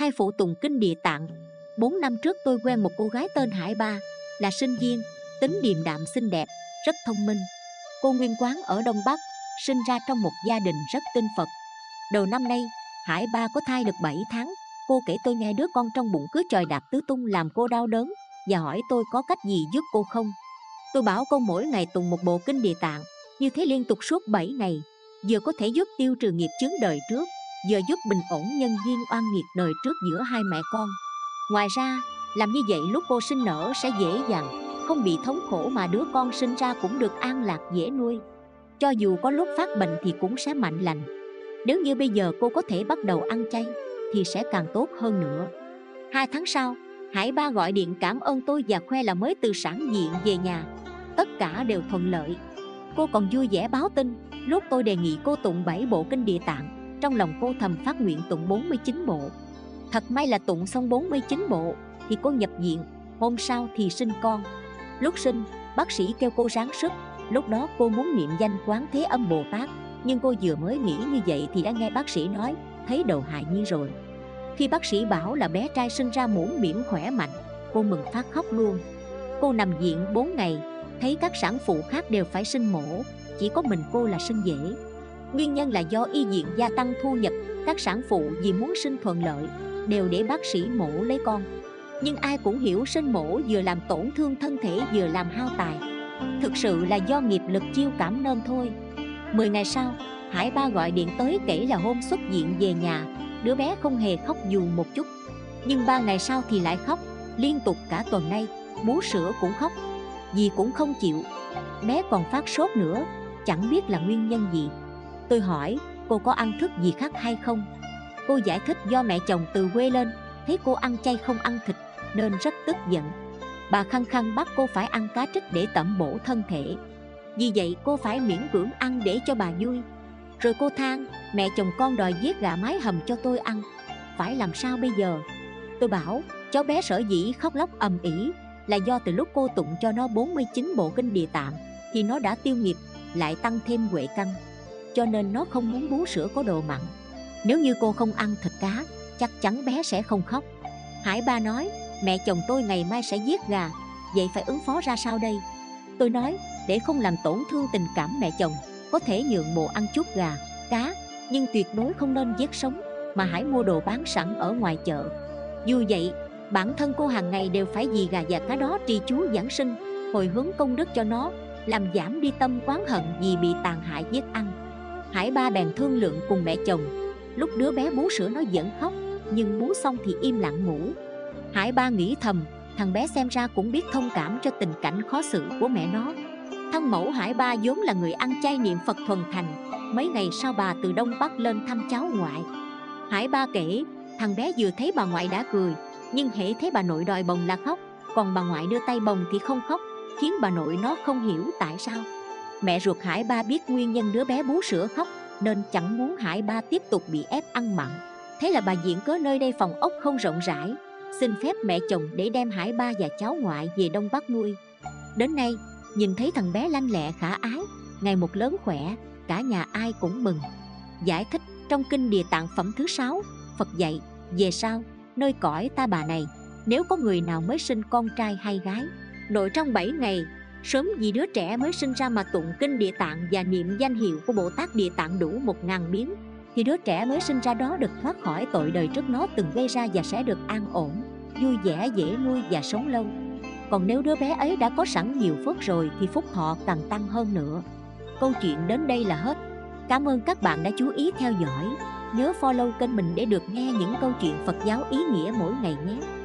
hay phụ tùng kinh địa tạng. Bốn năm trước tôi quen một cô gái tên Hải Ba Là sinh viên, tính điềm đạm xinh đẹp, rất thông minh. Cô nguyên quán ở Đông Bắc Sinh ra trong một gia đình rất tinh Phật. Đầu năm nay, Hải Ba có thai được 7 tháng. Cô kể tôi nghe đứa con trong bụng cứ trời đạp tứ tung làm cô đau đớn Và hỏi tôi có cách gì giúp cô không. Tôi bảo cô mỗi ngày tùng một bộ kinh địa tạng Như thế liên tục suốt 7 ngày Vừa có thể giúp tiêu trừ nghiệp chướng đời trước. Vừa giúp bình ổn nhân duyên oan nghiệt đời trước giữa hai mẹ con. Ngoài ra, làm như vậy lúc cô sinh nở sẽ dễ dàng Không bị thống khổ mà đứa con sinh ra cũng được an lạc dễ nuôi. Cho dù có lúc phát bệnh thì cũng sẽ mạnh lành. Nếu như bây giờ cô có thể bắt đầu ăn chay Thì sẽ càng tốt hơn nữa. Hai tháng sau, Hải Ba gọi điện cảm ơn tôi và khoe là mới từ sản diện về nhà. Tất cả đều thuận lợi. Cô còn vui vẻ báo tin Lúc tôi đề nghị cô tụng bảy bộ kinh địa tạng. Trong lòng cô thầm phát nguyện tụng 49 bộ. Thật may là tụng xong 49 bộ Thì cô nhập viện Hôm sau thì sinh con. Lúc sinh, bác sĩ kêu cô ráng sức Lúc đó cô muốn niệm danh quán thế âm Bồ Tát Nhưng cô vừa mới nghĩ như vậy thì đã nghe bác sĩ nói Thấy đầu hại nhi rồi. Khi bác sĩ bảo là bé trai sinh ra mũm miệng khỏe mạnh Cô mừng phát khóc luôn. Cô nằm viện 4 ngày Thấy các sản phụ khác đều phải sinh mổ Chỉ có mình cô là sinh dễ. Nguyên nhân là do y viện gia tăng thu nhập Các sản phụ vì muốn sinh thuận lợi Đều để bác sĩ mổ lấy con. Nhưng ai cũng hiểu sinh mổ vừa làm tổn thương thân thể vừa làm hao tài. Thực sự là do nghiệp lực chiêu cảm nên thôi. Mười ngày sau, Hải Ba gọi điện tới kể là hôm xuất viện về nhà Đứa bé không hề khóc dù một chút. Nhưng ba ngày sau thì lại khóc Liên tục cả tuần nay Bú sữa cũng khóc. Dì cũng không chịu. Bé còn phát sốt nữa Chẳng biết là nguyên nhân gì. Tôi hỏi, cô có ăn thức gì khác hay không? Cô giải thích, do mẹ chồng từ quê lên, Thấy cô ăn chay không ăn thịt, Nên rất tức giận. Bà khăng khăng bắt cô phải ăn cá trích để tẩm bổ thân thể. Vì vậy, cô phải miễn cưỡng ăn để cho bà vui. Rồi cô than, Mẹ chồng con đòi giết gà mái hầm cho tôi ăn. Phải làm sao bây giờ? Tôi bảo cháu bé sở dĩ khóc lóc ầm ĩ Là do từ lúc cô tụng cho nó 49 bộ kinh địa tạng Thì nó đã tiêu nghiệp, Lại tăng thêm huệ căn. Cho nên nó không muốn bú sữa có đồ mặn. Nếu như cô không ăn thịt cá Chắc chắn bé sẽ không khóc. Hải ba nói Mẹ chồng tôi ngày mai sẽ giết gà Vậy phải ứng phó ra sao đây? Tôi nói để không làm tổn thương tình cảm mẹ chồng Có thể nhượng bộ ăn chút gà, cá Nhưng tuyệt đối không nên giết sống Mà hãy mua đồ bán sẵn ở ngoài chợ. Dù vậy bản thân cô hàng ngày đều phải vì gà và cá đó trì chú giảng sinh Hồi hướng công đức cho nó Làm giảm đi tâm quán hận vì bị tàn hại giết ăn. Hải ba bèn thương lượng cùng mẹ chồng. Lúc đứa bé bú sữa nó vẫn khóc, Nhưng bú xong thì im lặng ngủ. Hải ba nghĩ thầm, Thằng bé xem ra cũng biết thông cảm cho tình cảnh khó xử của mẹ nó. Thân mẫu Hải ba vốn là người ăn chay niệm Phật thuần thành, Mấy ngày sau bà từ Đông Bắc lên thăm cháu ngoại. Hải ba kể, Thằng bé vừa thấy bà ngoại đã cười, Nhưng hễ thấy bà nội đòi bồng là khóc, Còn bà ngoại đưa tay bồng thì không khóc, Khiến bà nội nó không hiểu tại sao. Mẹ ruột Hải ba biết nguyên nhân đứa bé bú sữa khóc nên chẳng muốn Hải Ba tiếp tục bị ép ăn mặn. Thế là bà diễn cớ nơi đây phòng ốc không rộng rãi, xin phép mẹ chồng để đem Hải Ba và cháu ngoại về Đông Bắc nuôi. Đến nay, nhìn thấy thằng bé lanh lẹ khả ái, ngày một lớn khỏe, cả nhà ai cũng mừng. Giải thích trong kinh địa tạng phẩm thứ sáu, Phật dạy, về sau, nơi cõi ta bà này, nếu có người nào mới sinh con trai hay gái, nội trong 7 ngày Sớm vì đứa trẻ mới sinh ra mà tụng kinh địa tạng và niệm danh hiệu của Bồ Tát địa tạng đủ một ngàn biến Thì đứa trẻ mới sinh ra đó được thoát khỏi tội đời trước nó từng gây ra và sẽ được an ổn, vui vẻ dễ nuôi và sống lâu. Còn nếu đứa bé ấy đã có sẵn nhiều phước rồi thì phúc thọ càng tăng hơn nữa. Câu chuyện đến đây là hết. Cảm ơn các bạn đã chú ý theo dõi. Nhớ follow kênh mình để được nghe những câu chuyện Phật giáo ý nghĩa mỗi ngày nhé.